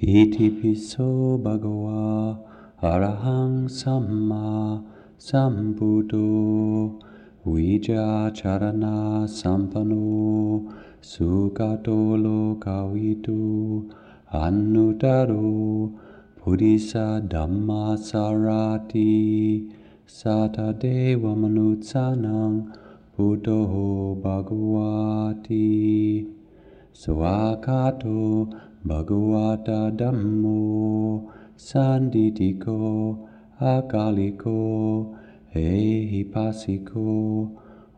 Iti piso bhagava arahang samma sambuddho vijaya charana sampano sugato lokavitu anuttaro buddhisa dhamma sarati sata deva manutsanang bhagavati swakato Bhagavata Dhammo Sanditiko Akaliko Ehipassiko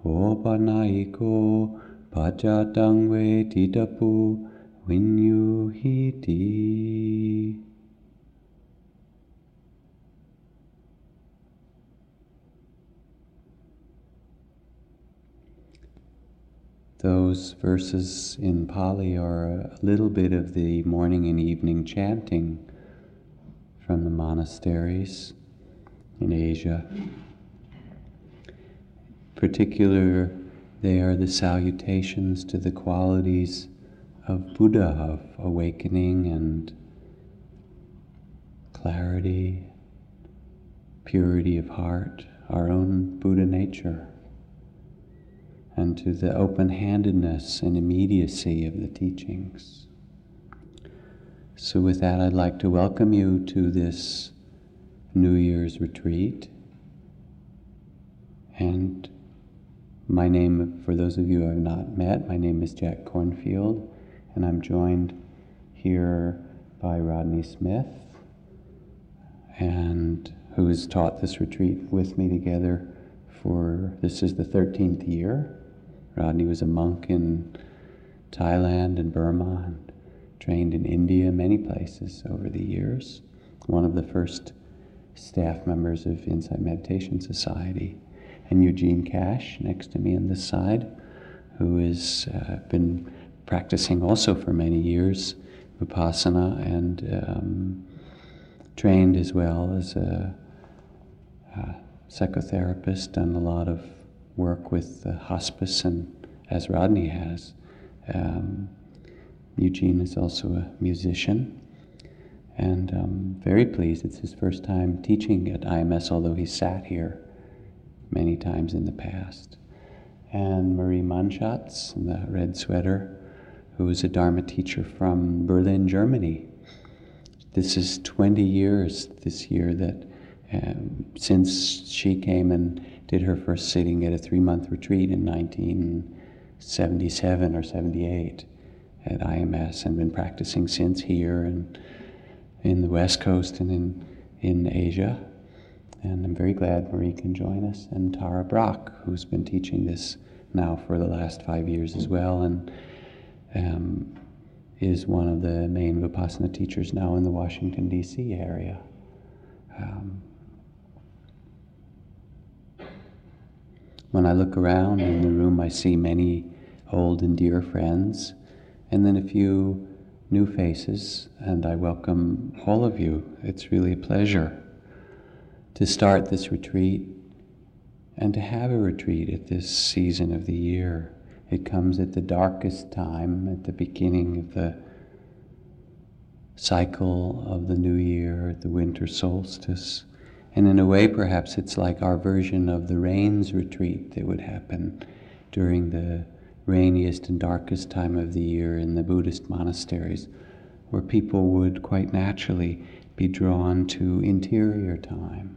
Opanayiko Pajatangwe Titapu Vinyuhiti. Those verses in Pali are a little bit of the morning and evening chanting from the monasteries in Asia. Particular, they are the salutations to the qualities of Buddha, of awakening and clarity, purity of heart, our own Buddha nature and to the open handedness and immediacy of the teachings. So, with that, I'd like to welcome you to this New Year's retreat. And my name, for those of you I've not met, my name is Jack Kornfield, and I'm joined here by Rodney Smith, and who has taught this retreat with me together for this is the 13th year. Rodney was a monk in Thailand and Burma and trained in India, many places over the years. One of the first staff members of Insight Meditation Society. And Eugene Cash, next to me on this side, who has uh, been practicing also for many years Vipassana and um, trained as well as a, a psychotherapist, done a lot of work with the hospice, and as Rodney has. Um, Eugene is also a musician, and I'm very pleased. It's his first time teaching at IMS, although he sat here many times in the past. And Marie Mannschatz, in the red sweater, who is a Dharma teacher from Berlin, Germany. This is 20 years this year that um, since she came and did her first sitting at a three month retreat in 1977 or 78 at IMS and been practicing since here and in the West Coast and in, in Asia. And I'm very glad Marie can join us, and Tara Brach, who's been teaching this now for the last five years as well, and um, is one of the main Vipassana teachers now in the Washington, D.C. area. Um, When I look around in the room, I see many old and dear friends, and then a few new faces, and I welcome all of you. It's really a pleasure to start this retreat and to have a retreat at this season of the year. It comes at the darkest time, at the beginning of the cycle of the new year, the winter solstice. And in a way, perhaps it's like our version of the rains retreat that would happen during the rainiest and darkest time of the year in the Buddhist monasteries, where people would quite naturally be drawn to interior time,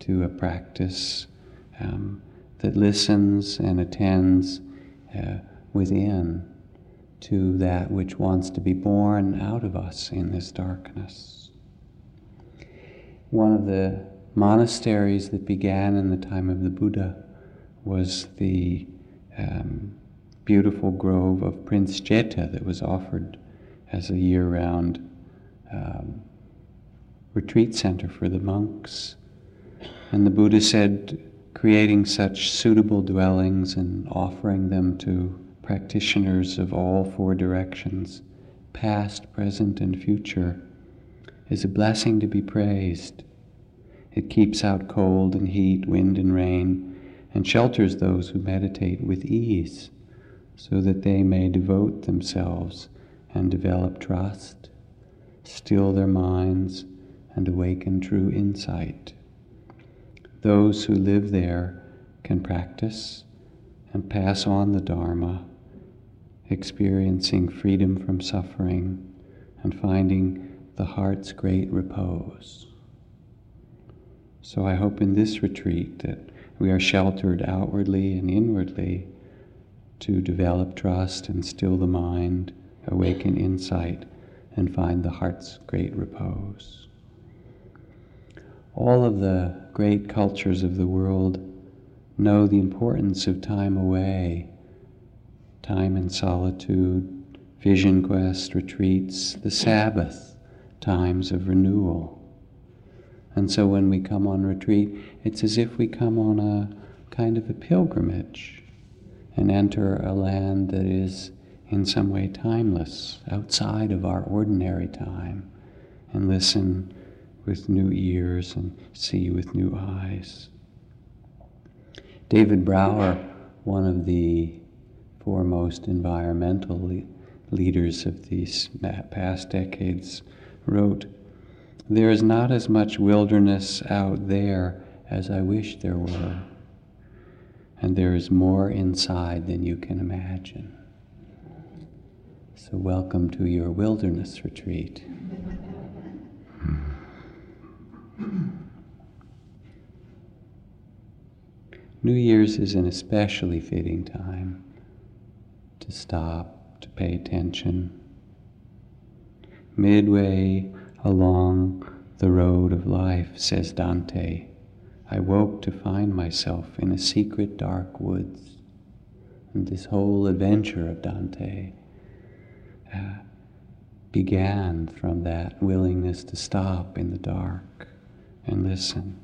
to a practice um, that listens and attends uh, within to that which wants to be born out of us in this darkness one of the monasteries that began in the time of the Buddha was the um, beautiful grove of Prince Jeta that was offered as a year round um, retreat center for the monks. And the Buddha said, creating such suitable dwellings and offering them to practitioners of all four directions, past, present, and future, is a blessing to be praised. It keeps out cold and heat, wind and rain, and shelters those who meditate with ease, so that they may devote themselves and develop trust, still their minds, and awaken true insight. Those who live there can practice and pass on the Dharma, experiencing freedom from suffering and finding the heart's great repose. So I hope in this retreat that we are sheltered outwardly and inwardly to develop trust and still the mind, awaken insight, and find the heart's great repose. All of the great cultures of the world know the importance of time away, time in solitude, vision quest retreats, the Sabbath, times of renewal. And so when we come on retreat, it's as if we come on a kind of a pilgrimage and enter a land that is in some way timeless, outside of our ordinary time, and listen with new ears and see with new eyes. David Brower, one of the foremost environmental le- leaders of these uh, past decades, wrote, There is not as much wilderness out there as I wish there were, and there is more inside than you can imagine. So, welcome to your wilderness retreat. New Year's is an especially fitting time to stop, to pay attention. Midway along the road of life, says Dante, I woke to find myself in a secret dark woods. And this whole adventure of Dante uh, began from that willingness to stop in the dark and listen.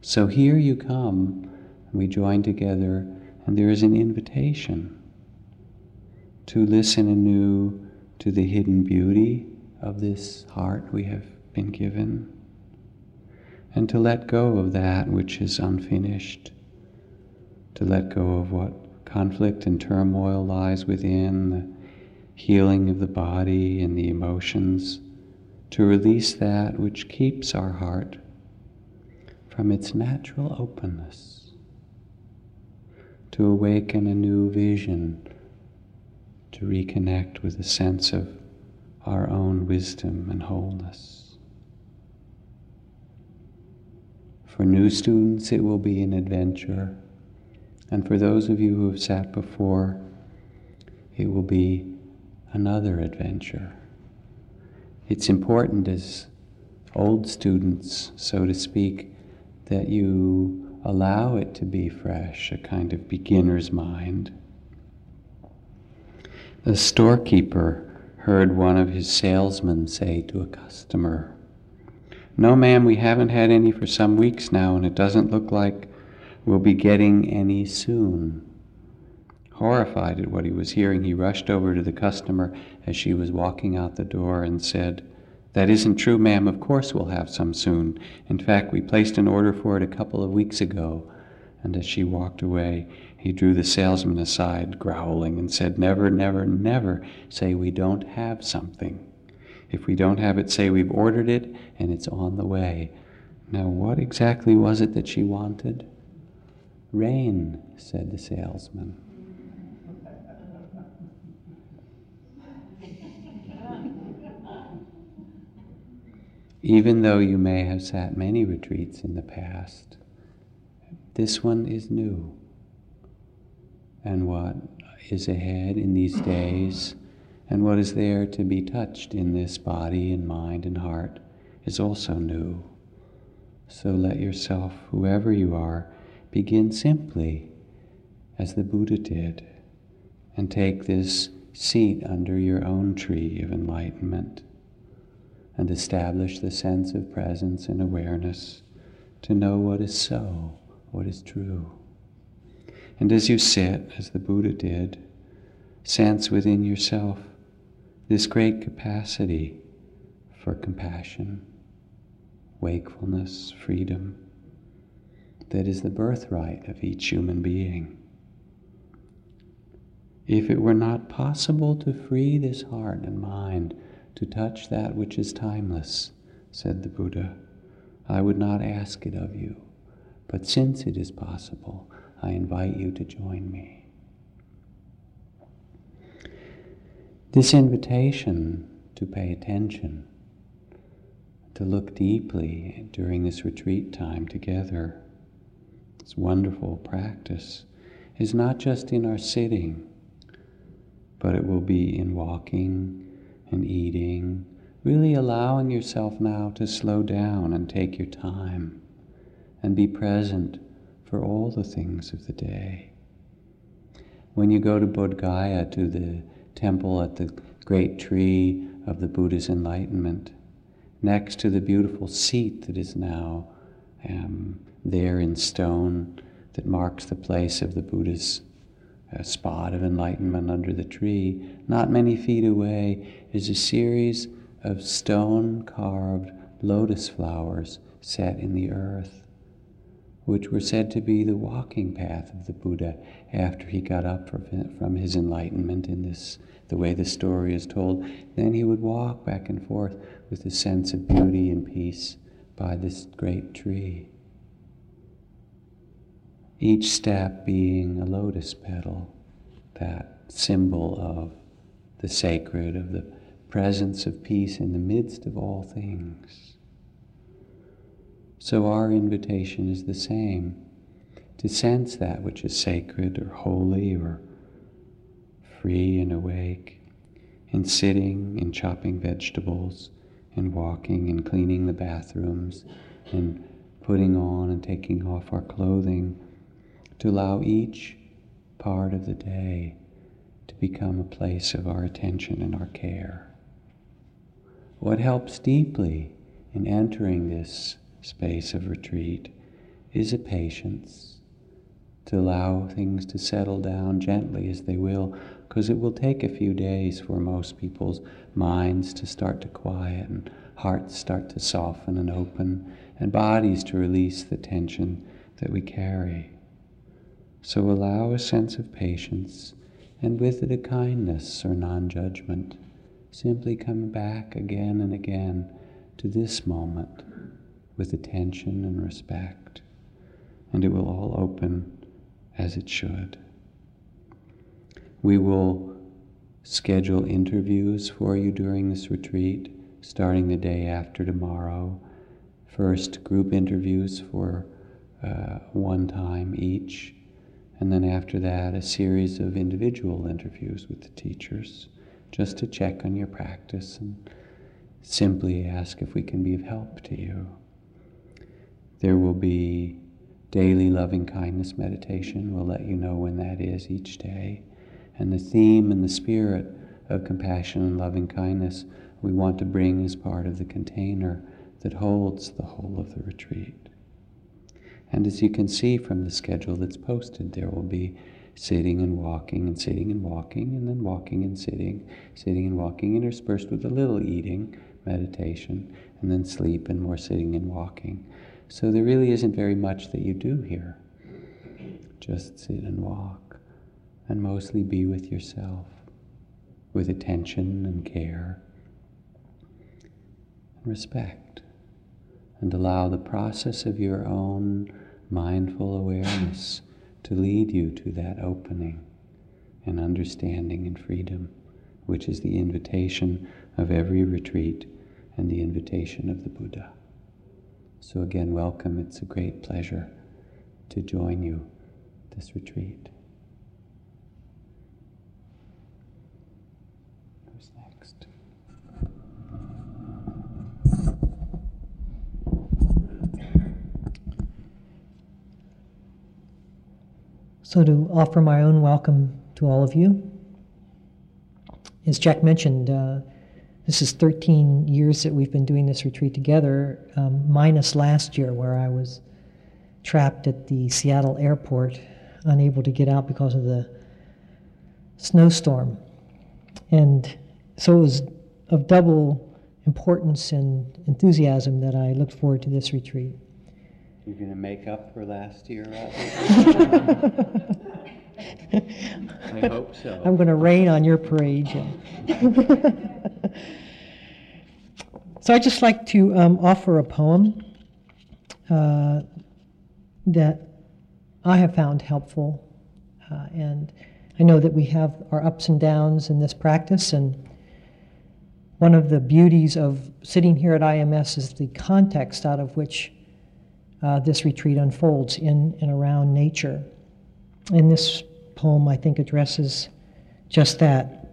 So here you come, we join together, and there is an invitation to listen anew to the hidden beauty of this heart we have been given, and to let go of that which is unfinished, to let go of what conflict and turmoil lies within, the healing of the body and the emotions, to release that which keeps our heart from its natural openness, to awaken a new vision, to reconnect with a sense of our own wisdom and wholeness. For new students, it will be an adventure. And for those of you who have sat before, it will be another adventure. It's important as old students, so to speak, that you allow it to be fresh, a kind of beginner's mind. The storekeeper heard one of his salesmen say to a customer, No, ma'am, we haven't had any for some weeks now, and it doesn't look like we'll be getting any soon. Horrified at what he was hearing, he rushed over to the customer as she was walking out the door and said, that isn't true, ma'am. Of course we'll have some soon. In fact, we placed an order for it a couple of weeks ago. And as she walked away, he drew the salesman aside, growling, and said, Never, never, never say we don't have something. If we don't have it, say we've ordered it and it's on the way. Now, what exactly was it that she wanted? Rain, said the salesman. Even though you may have sat many retreats in the past, this one is new. And what is ahead in these days, and what is there to be touched in this body and mind and heart, is also new. So let yourself, whoever you are, begin simply as the Buddha did, and take this seat under your own tree of enlightenment and establish the sense of presence and awareness to know what is so, what is true. And as you sit, as the Buddha did, sense within yourself this great capacity for compassion, wakefulness, freedom, that is the birthright of each human being. If it were not possible to free this heart and mind to touch that which is timeless, said the Buddha. I would not ask it of you, but since it is possible, I invite you to join me. This invitation to pay attention, to look deeply during this retreat time together, this wonderful practice, is not just in our sitting, but it will be in walking and eating, really allowing yourself now to slow down and take your time and be present for all the things of the day. When you go to Bodh Gaya, to the temple at the great tree of the Buddha's enlightenment, next to the beautiful seat that is now um, there in stone that marks the place of the Buddha's uh, spot of enlightenment under the tree, not many feet away is a series of stone carved lotus flowers set in the earth which were said to be the walking path of the Buddha after he got up from his enlightenment in this, the way the story is told. Then he would walk back and forth with a sense of beauty and peace by this great tree. Each step being a lotus petal, that symbol of the sacred, of the presence of peace in the midst of all things. So our invitation is the same to sense that which is sacred or holy or free and awake, in sitting, in chopping vegetables, in walking, in cleaning the bathrooms, in putting on and taking off our clothing, to allow each part of the day to become a place of our attention and our care. What helps deeply in entering this space of retreat is a patience to allow things to settle down gently as they will, because it will take a few days for most people's minds to start to quiet and hearts start to soften and open and bodies to release the tension that we carry. So allow a sense of patience and with it a kindness or non judgment. Simply come back again and again to this moment with attention and respect, and it will all open as it should. We will schedule interviews for you during this retreat, starting the day after tomorrow. First, group interviews for uh, one time each, and then after that, a series of individual interviews with the teachers, just to check on your practice and simply ask if we can be of help to you. There will be daily loving kindness meditation. We'll let you know when that is each day. And the theme and the spirit of compassion and loving kindness we want to bring as part of the container that holds the whole of the retreat. And as you can see from the schedule that's posted, there will be sitting and walking and sitting and walking and then walking and sitting, sitting and walking, interspersed with a little eating, meditation, and then sleep and more sitting and walking. So there really isn't very much that you do here. Just sit and walk and mostly be with yourself with attention and care and respect and allow the process of your own mindful awareness to lead you to that opening and understanding and freedom, which is the invitation of every retreat and the invitation of the Buddha. So, again, welcome. It's a great pleasure to join you this retreat. Who's next? So, to offer my own welcome to all of you, as Jack mentioned, uh, this is 13 years that we've been doing this retreat together, um, minus last year where I was trapped at the Seattle airport, unable to get out because of the snowstorm. And so it was of double importance and enthusiasm that I looked forward to this retreat. You're going to make up for last year, I hope so. I'm going to rain on your parade. So I'd just like to um, offer a poem uh, that I have found helpful. Uh, and I know that we have our ups and downs in this practice, and one of the beauties of sitting here at IMS is the context out of which uh, this retreat unfolds in and around nature. And this poem, I think, addresses just that.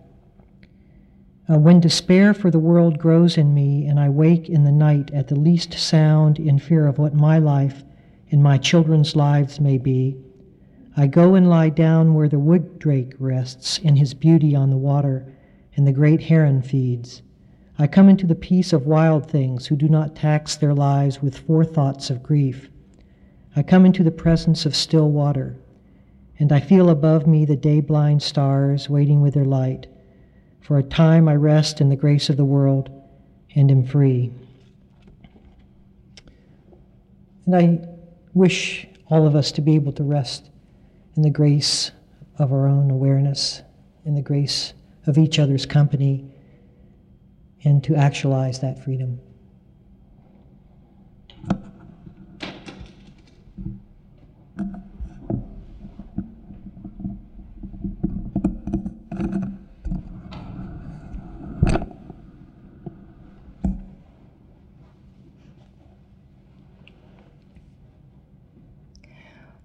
Uh, when despair for the world grows in me, and I wake in the night at the least sound in fear of what my life and my children's lives may be, I go and lie down where the wood drake rests in his beauty on the water, and the great heron feeds. I come into the peace of wild things who do not tax their lives with forethoughts of grief. I come into the presence of still water, and I feel above me the day blind stars waiting with their light. For a time I rest in the grace of the world and am free. And I wish all of us to be able to rest in the grace of our own awareness, in the grace of each other's company, and to actualize that freedom.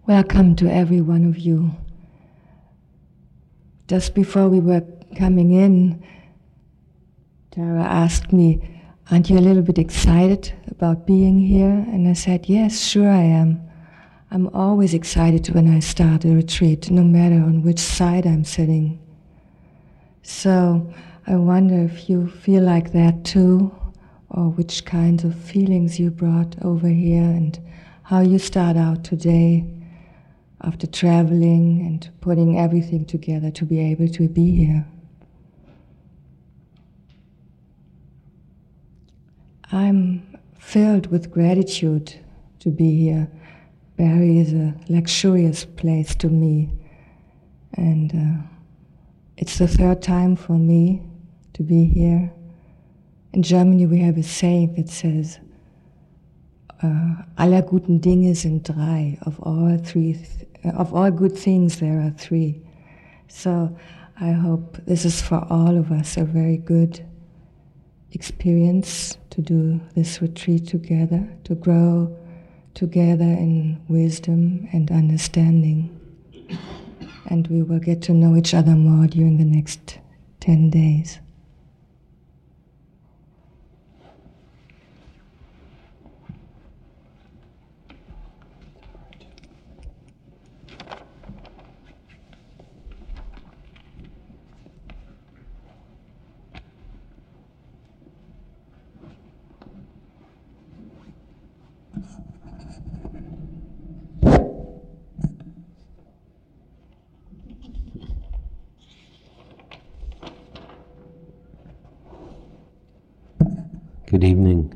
Welcome to every one of you. Just before we were coming in, Tara asked me, Aren't you a little bit excited about being here? And I said, Yes, sure I am. I'm always excited when I start a retreat, no matter on which side I'm sitting. So I wonder if you feel like that too, or which kinds of feelings you brought over here, and how you start out today after traveling and putting everything together to be able to be here. I'm filled with gratitude to be here. Barre is a luxurious place to me, and uh, it's the third time for me to be here. In Germany, we have a saying that says, uh, aller guten Dinge sind drei. Of all three, th- of all good things, there are three. So I hope this is for all of us a very good experience to do this retreat together, to grow together in wisdom and understanding. And we will get to know each other more during the next 10 days. Good evening.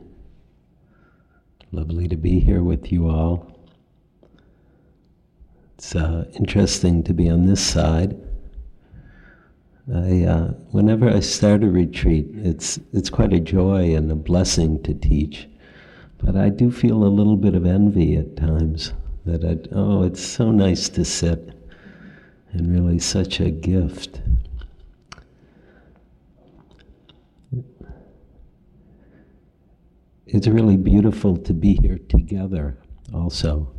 Lovely to be here with you all. It's uh, interesting to be on this side. I, uh, whenever I start a retreat, it's it's quite a joy and a blessing to teach, but I do feel a little bit of envy at times. That I, oh, it's so nice to sit, and really such a gift. It's really beautiful to be here together also.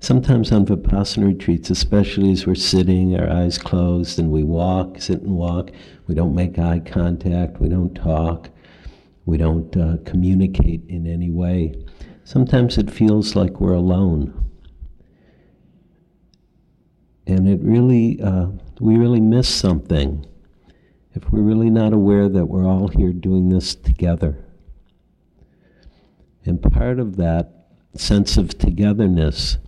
Sometimes on Vipassana retreats, especially as we're sitting, our eyes closed, and we walk, sit and walk, we don't make eye contact, we don't talk, we don't uh, communicate in any way. Sometimes it feels like we're alone. And it really, uh, we really miss something if we're really not aware that we're all here doing this together. And part of that sense of togetherness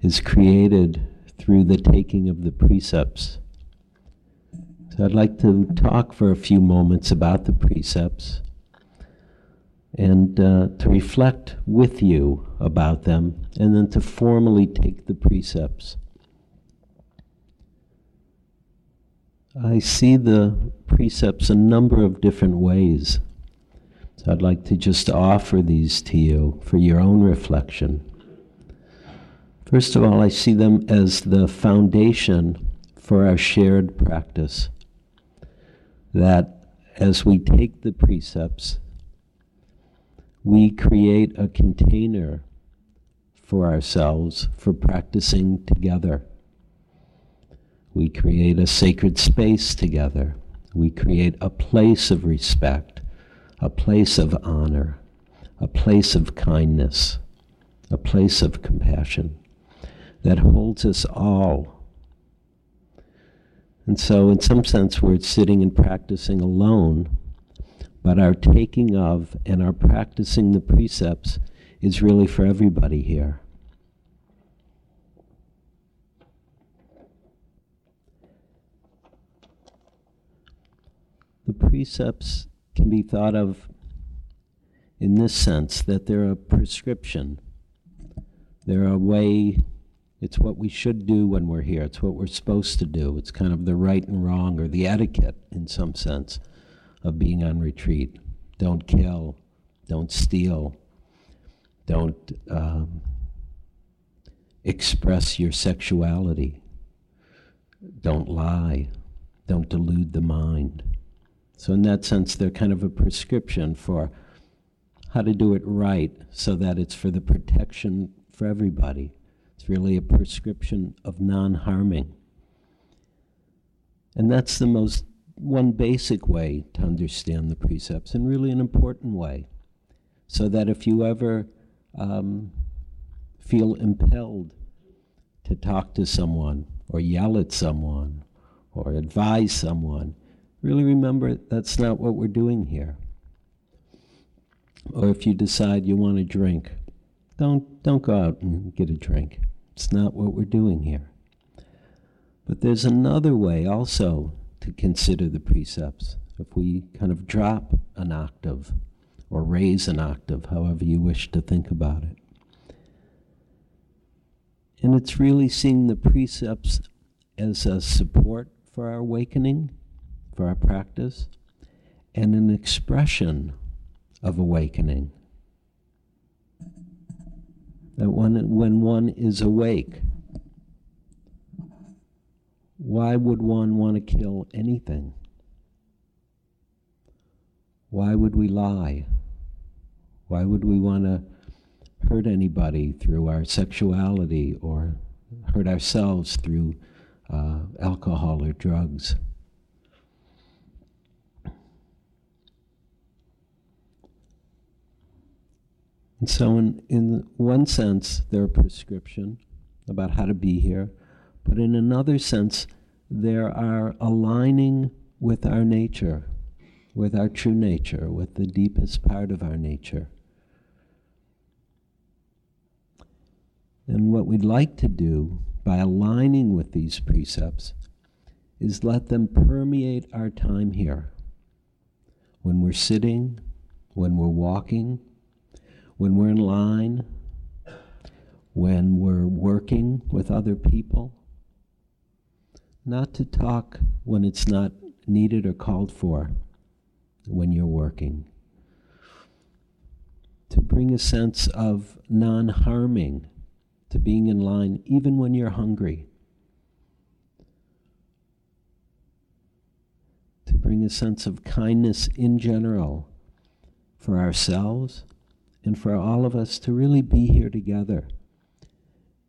is created through the taking of the precepts. So I'd like to talk for a few moments about the precepts and uh, to reflect with you about them and then to formally take the precepts. I see the precepts a number of different ways. So I'd like to just offer these to you for your own reflection. First of all, I see them as the foundation for our shared practice. That as we take the precepts, we create a container for ourselves for practicing together. We create a sacred space together. We create a place of respect, a place of honor, a place of kindness, a place of compassion that holds us all. And so, in some sense, we're sitting and practicing alone, but our taking of and our practicing the precepts is really for everybody here. The precepts can be thought of in this sense that they're a prescription. They're a way, it's what we should do when we're here, it's what we're supposed to do. It's kind of the right and wrong, or the etiquette in some sense, of being on retreat. Don't kill, don't steal, don't um, express your sexuality, don't lie, don't delude the mind. So, in that sense, they're kind of a prescription for how to do it right so that it's for the protection for everybody. It's really a prescription of non harming. And that's the most, one basic way to understand the precepts, and really an important way. So that if you ever um, feel impelled to talk to someone, or yell at someone, or advise someone, really remember that's not what we're doing here. Or if you decide you want a drink, don't, don't go out and get a drink. It's not what we're doing here. But there's another way also to consider the precepts. If we kind of drop an octave or raise an octave, however you wish to think about it. And it's really seeing the precepts as a support for our awakening for our practice and an expression of awakening. That when, when one is awake, why would one want to kill anything? Why would we lie? Why would we want to hurt anybody through our sexuality or hurt ourselves through uh, alcohol or drugs? And so, in, in one sense, they're a prescription about how to be here, but in another sense, they are aligning with our nature, with our true nature, with the deepest part of our nature. And what we'd like to do by aligning with these precepts is let them permeate our time here. When we're sitting, when we're walking, when we're in line, when we're working with other people. Not to talk when it's not needed or called for when you're working. To bring a sense of non harming, to being in line even when you're hungry. To bring a sense of kindness in general for ourselves and for all of us to really be here together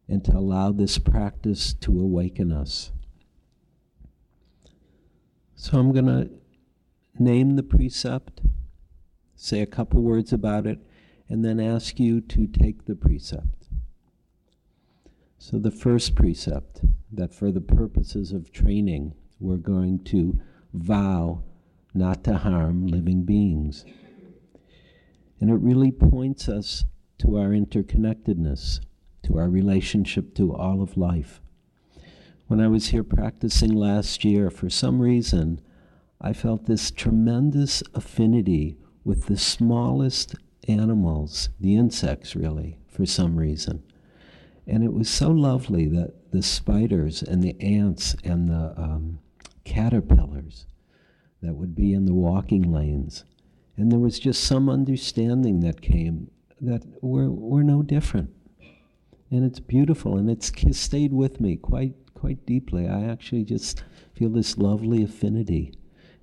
and to allow this practice to awaken us. So I'm going to name the precept, say a couple words about it, and then ask you to take the precept. So, the first precept that for the purposes of training, we're going to vow not to harm living beings. And it really points us to our interconnectedness, to our relationship to all of life. When I was here practicing last year, for some reason, I felt this tremendous affinity with the smallest animals, the insects really, for some reason. And it was so lovely that the spiders and the ants and the um, caterpillars that would be in the walking lanes And there was just some understanding that came that we're, we're no different. And it's beautiful, and it's stayed with me quite, quite deeply. I actually just feel this lovely affinity.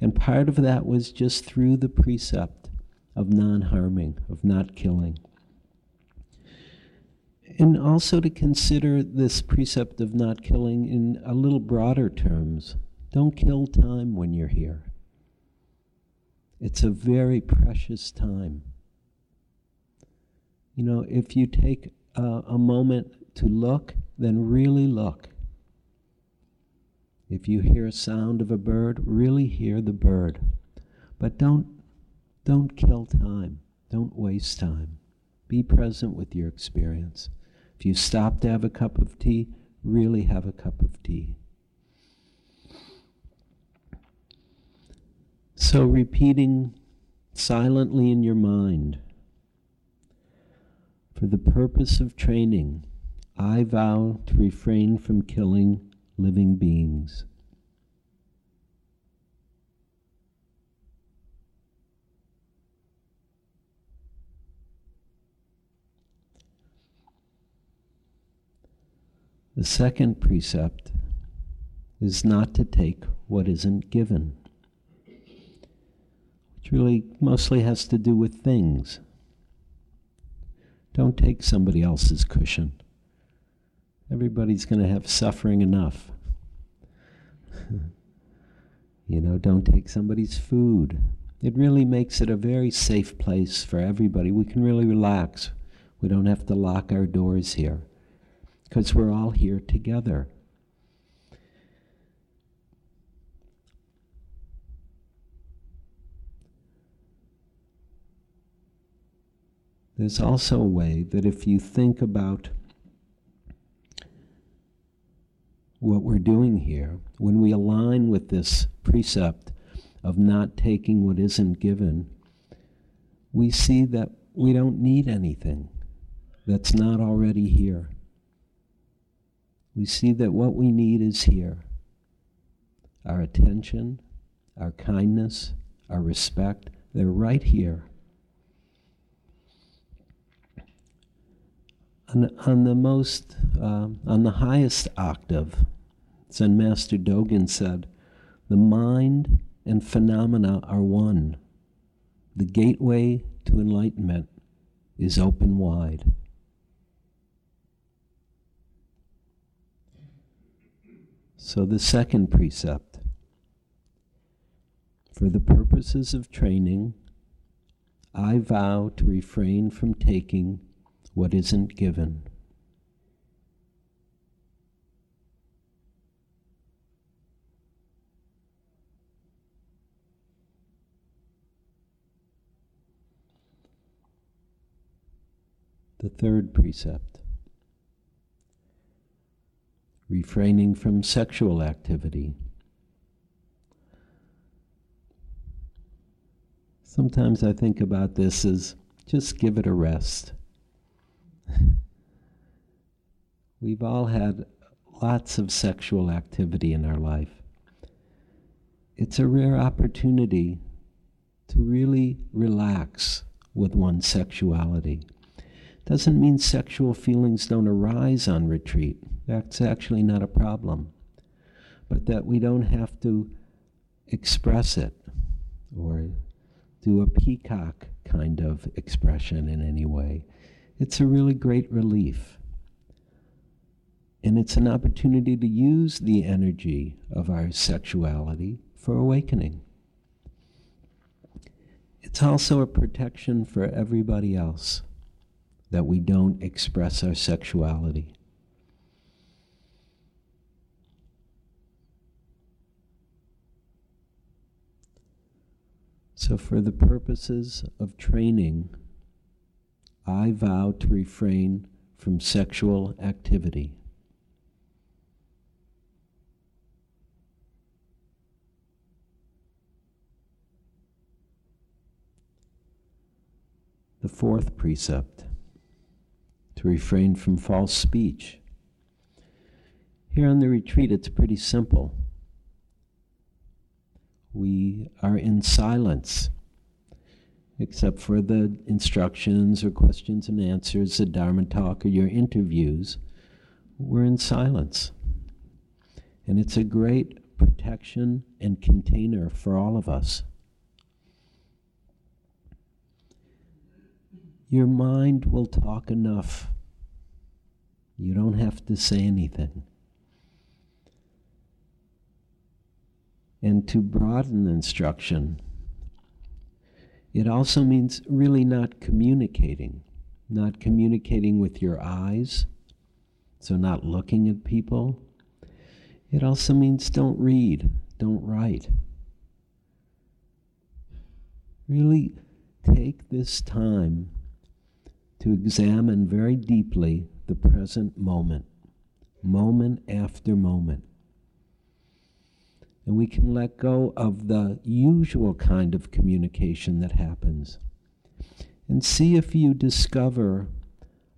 And part of that was just through the precept of non harming, of not killing. And also to consider this precept of not killing in a little broader terms. Don't kill time when you're here. It's a very precious time. You know, if you take a, a moment to look, then really look. If you hear a sound of a bird, really hear the bird. But don't, don't kill time. Don't waste time. Be present with your experience. If you stop to have a cup of tea, really have a cup of tea. So, repeating silently in your mind, for the purpose of training, I vow to refrain from killing living beings. The second precept is not to take what isn't given really mostly has to do with things. Don't take somebody else's cushion. Everybody's going to have suffering enough. you know, don't take somebody's food. It really makes it a very safe place for everybody. We can really relax. We don't have to lock our doors here because we're all here together. There's also a way that if you think about what we're doing here, when we align with this precept of not taking what isn't given, we see that we don't need anything that's not already here. We see that what we need is here our attention, our kindness, our respect, they're right here. On, on the most, uh, on the highest octave, Zen Master Dogen said, the mind and phenomena are one. The gateway to enlightenment is open wide. So, the second precept for the purposes of training, I vow to refrain from taking what isn't given. The third precept refraining from sexual activity. Sometimes I think about this as just give it a rest. We've all had lots of sexual activity in our life. It's a rare opportunity to really relax with one's sexuality. Doesn't mean sexual feelings don't arise on retreat. That's actually not a problem. But that we don't have to express it or do a peacock kind of expression in any way. It's a really great relief. And it's an opportunity to use the energy of our sexuality for awakening. It's also a protection for everybody else that we don't express our sexuality. So, for the purposes of training, I vow to refrain from sexual activity. The fourth precept to refrain from false speech. Here on the retreat, it's pretty simple. We are in silence except for the instructions or questions and answers, the Dharma talk, or your interviews, we're in silence. And it's a great protection and container for all of us. Your mind will talk enough. You don't have to say anything. And to broaden instruction, it also means really not communicating, not communicating with your eyes, so not looking at people. It also means don't read, don't write. Really take this time to examine very deeply the present moment, moment after moment. And we can let go of the usual kind of communication that happens and see if you discover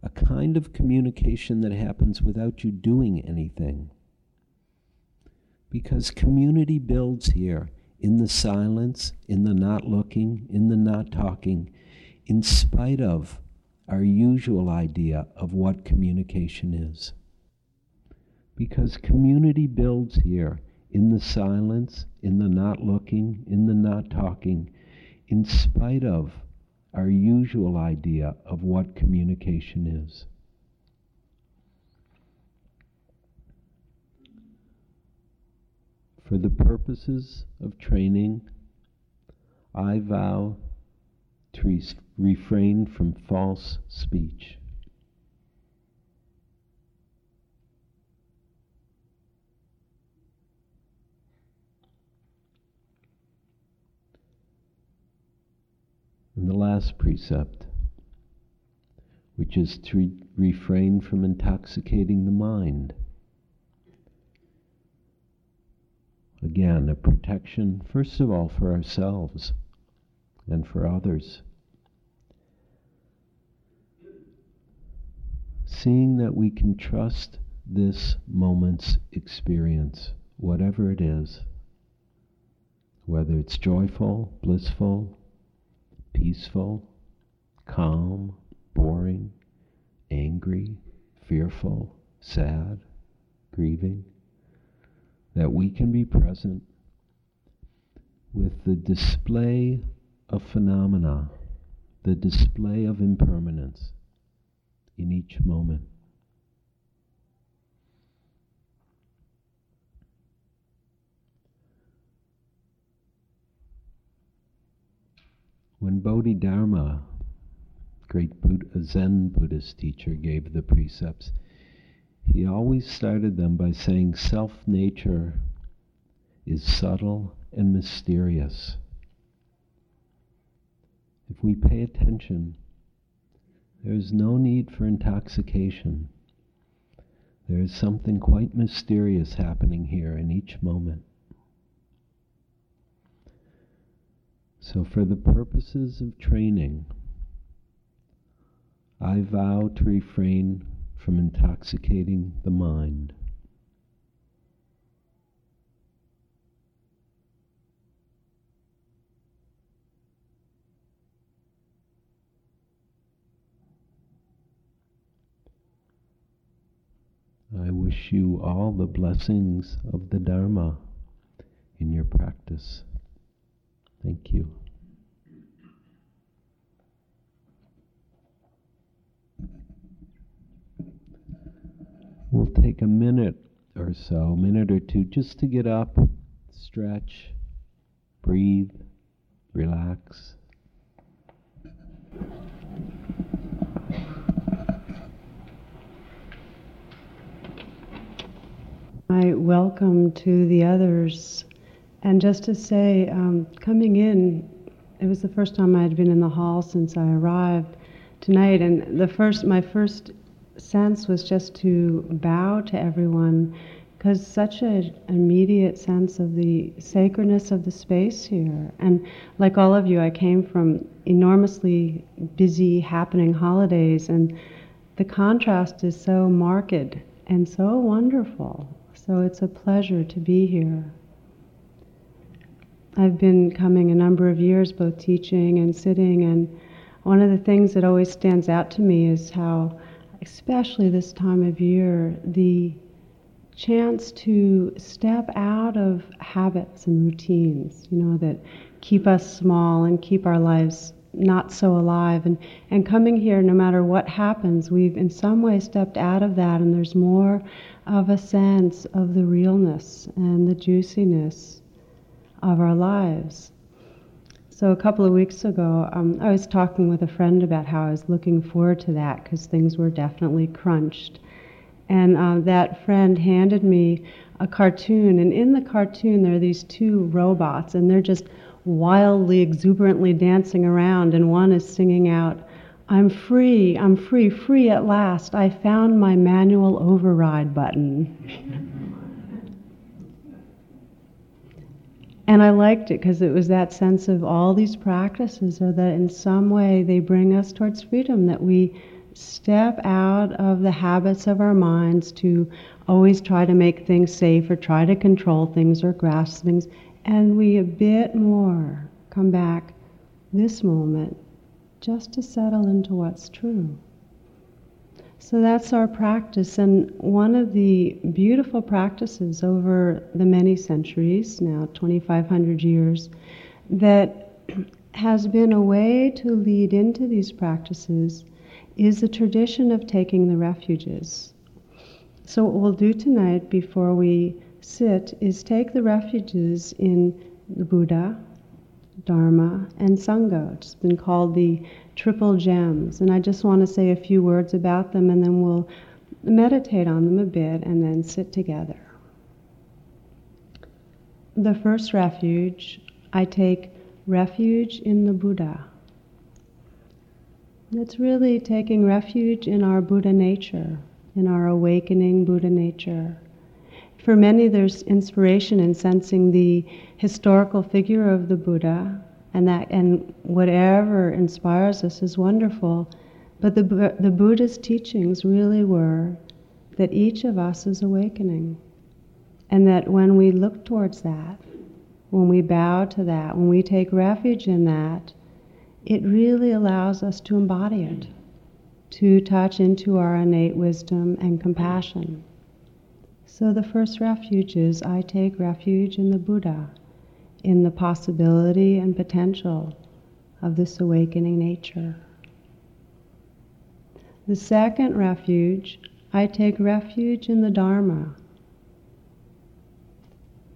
a kind of communication that happens without you doing anything. Because community builds here in the silence, in the not looking, in the not talking, in spite of our usual idea of what communication is. Because community builds here in the silence, in the not looking, in the not talking, in spite of our usual idea of what communication is. For the purposes of training, I vow to re- refrain from false speech. And the last precept, which is to re- refrain from intoxicating the mind. Again, a protection, first of all, for ourselves and for others. Seeing that we can trust this moment's experience, whatever it is, whether it's joyful, blissful, peaceful, calm, boring, angry, fearful, sad, grieving, that we can be present with the display of phenomena, the display of impermanence in each moment. When Bodhidharma, great Buddha, Zen Buddhist teacher, gave the precepts, he always started them by saying self nature is subtle and mysterious. If we pay attention, there is no need for intoxication. There is something quite mysterious happening here in each moment. So, for the purposes of training, I vow to refrain from intoxicating the mind. I wish you all the blessings of the Dharma in your practice. Thank you. We'll take a minute or so, a minute or two, just to get up, stretch, breathe, relax. My welcome to the others and just to say, um, coming in, it was the first time I had been in the hall since I arrived tonight, and the first, my first sense was just to bow to everyone, because such an immediate sense of the sacredness of the space here. And like all of you, I came from enormously busy, happening holidays, and the contrast is so marked and so wonderful. So it's a pleasure to be here. I've been coming a number of years, both teaching and sitting, and one of the things that always stands out to me is how, especially this time of year, the chance to step out of habits and routines, you know, that keep us small and keep our lives not so alive. And, and coming here, no matter what happens, we've in some way stepped out of that, and there's more of a sense of the realness and the juiciness of our lives. So, a couple of weeks ago, um, I was talking with a friend about how I was looking forward to that because things were definitely crunched. And uh, that friend handed me a cartoon, and in the cartoon, there are these two robots, and they're just wildly, exuberantly dancing around, and one is singing out, I'm free, I'm free, free at last. I found my manual override button. and I liked it because it was that sense of all these practices are that in some way they bring us towards freedom, that we step out of the habits of our minds to always try to make things safe or try to control things or grasp things and we a bit more come back this moment just to settle into what's true. So that's our practice, and one of the beautiful practices over the many centuries, now 2,500 years, that has been a way to lead into these practices is the tradition of taking the refuges. So, what we'll do tonight before we sit is take the refuges in the Buddha, Dharma, and Sangha. It's been called the triple gems. And I just want to say a few words about them and then we'll meditate on them a bit and then sit together. The first refuge, I take refuge in the Buddha. It's really taking refuge in our Buddha nature, in our awakening Buddha nature for many, there's inspiration in sensing the historical figure of the Buddha, and that and whatever inspires us is wonderful. But the the Buddha's teachings really were that each of us is awakening, and that when we look towards that, when we bow to that, when we take refuge in that, it really allows us to embody it, to touch into our innate wisdom and compassion. So the first refuge is I take refuge in the Buddha, in the possibility and potential of this awakening nature. The second refuge, I take refuge in the Dharma.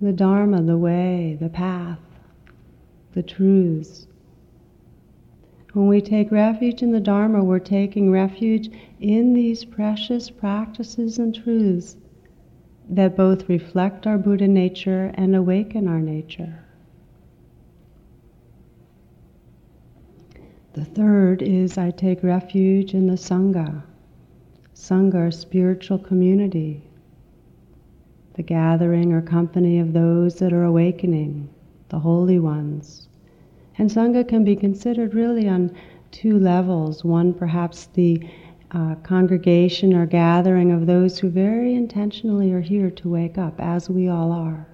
The Dharma, the way, the path, the truths. When we take refuge in the Dharma, we're taking refuge in these precious practices and truths that both reflect our Buddha nature and awaken our nature. The third is I take refuge in the Sangha. Sangha, spiritual community, the gathering or company of those that are awakening, the holy ones. And Sangha can be considered really on two levels. One, perhaps the uh, congregation or gathering of those who very intentionally are here to wake up, as we all are.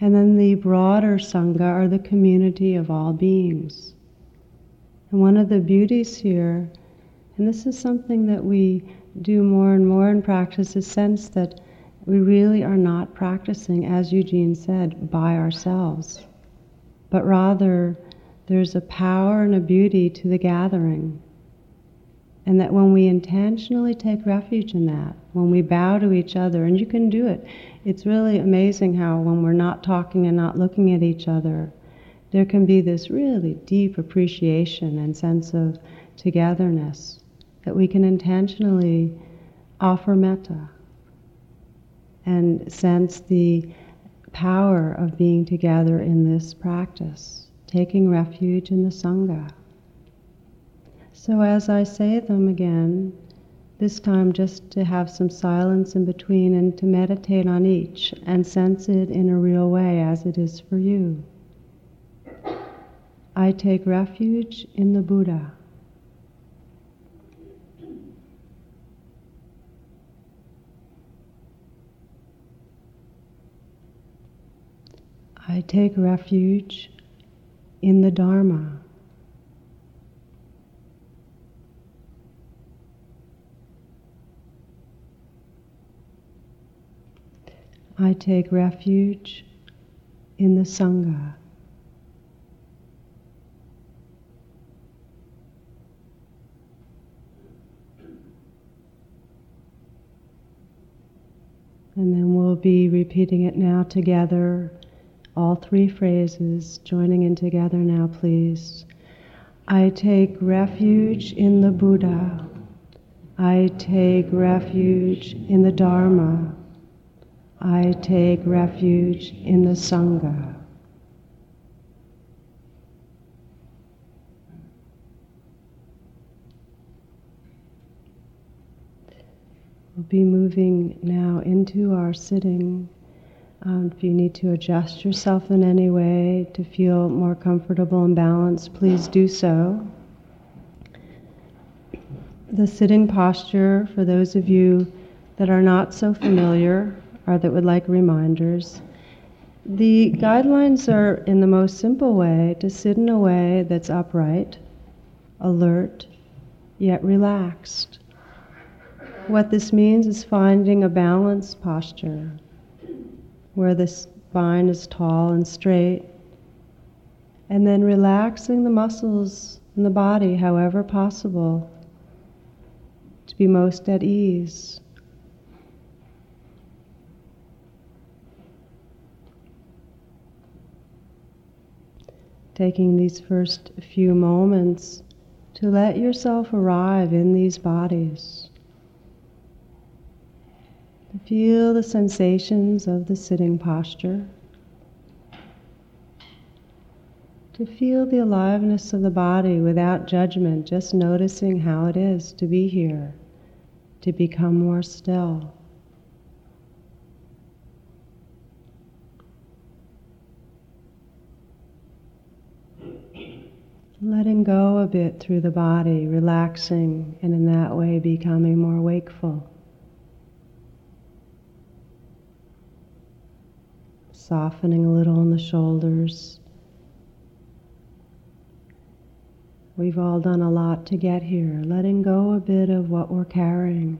And then the broader Sangha are the community of all beings. And one of the beauties here, and this is something that we do more and more in practice, is sense that we really are not practicing, as Eugene said, by ourselves, but rather there's a power and a beauty to the gathering and that when we intentionally take refuge in that, when we bow to each other, and you can do it, it's really amazing how when we're not talking and not looking at each other, there can be this really deep appreciation and sense of togetherness that we can intentionally offer metta and sense the power of being together in this practice, taking refuge in the Sangha. So as I say them again, this time just to have some silence in between and to meditate on each and sense it in a real way as it is for you. I take refuge in the Buddha. I take refuge in the Dharma. I take refuge in the Sangha. And then we'll be repeating it now together, all three phrases, joining in together now, please. I take refuge in the Buddha. I take refuge in the Dharma. I take refuge in the Sangha. We'll be moving now into our sitting. Um, if you need to adjust yourself in any way to feel more comfortable and balanced, please do so. The sitting posture, for those of you that are not so familiar or that would like reminders, the guidelines are in the most simple way to sit in a way that's upright, alert, yet relaxed. What this means is finding a balanced posture where the spine is tall and straight, and then relaxing the muscles in the body however possible to be most at ease. Taking these first few moments to let yourself arrive in these bodies. To feel the sensations of the sitting posture. To feel the aliveness of the body without judgment, just noticing how it is to be here, to become more still. Letting go a bit through the body, relaxing, and in that way becoming more wakeful. softening a little in the shoulders. We've all done a lot to get here, letting go a bit of what we're carrying.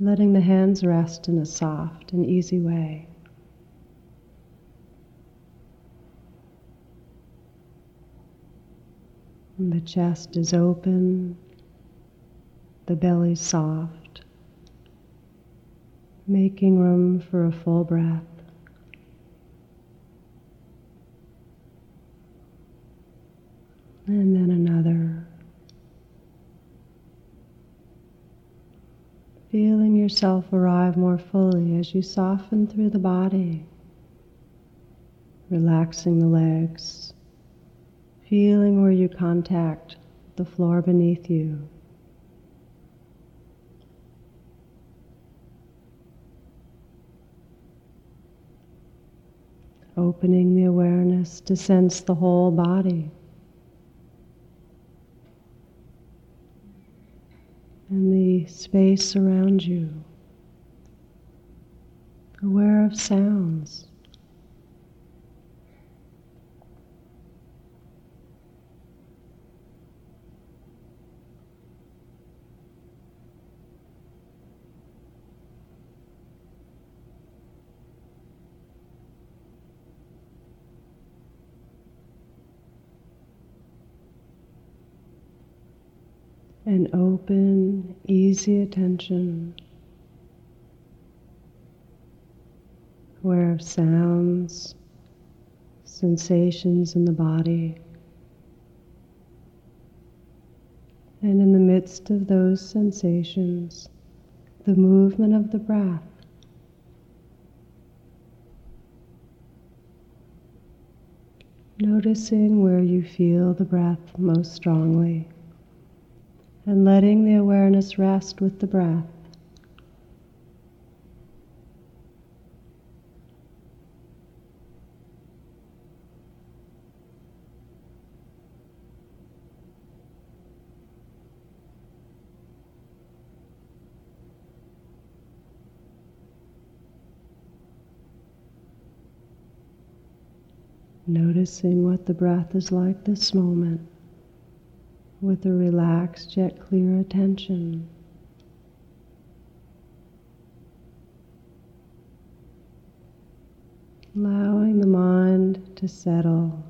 Letting the hands rest in a soft and easy way. And the chest is open, the belly's soft making room for a full breath. And then another. Feeling yourself arrive more fully as you soften through the body, relaxing the legs, feeling where you contact the floor beneath you. opening the awareness to sense the whole body. And the space around you. Aware of sounds. And open, easy attention, aware of sounds, sensations in the body. And in the midst of those sensations, the movement of the breath. Noticing where you feel the breath most strongly and letting the awareness rest with the breath. Noticing what the breath is like this moment with a relaxed yet clear attention. Allowing the mind to settle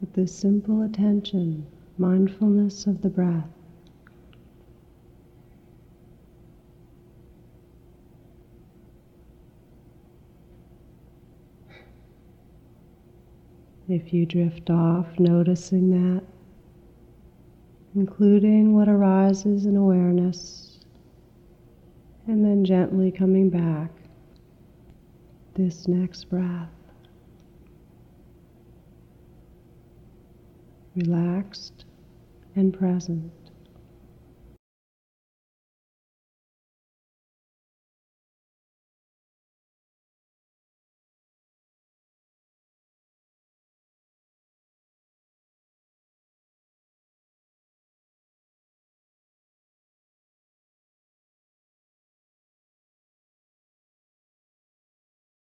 with this simple attention, mindfulness of the breath. If you drift off, noticing that, including what arises in awareness, and then gently coming back this next breath. Relaxed and present.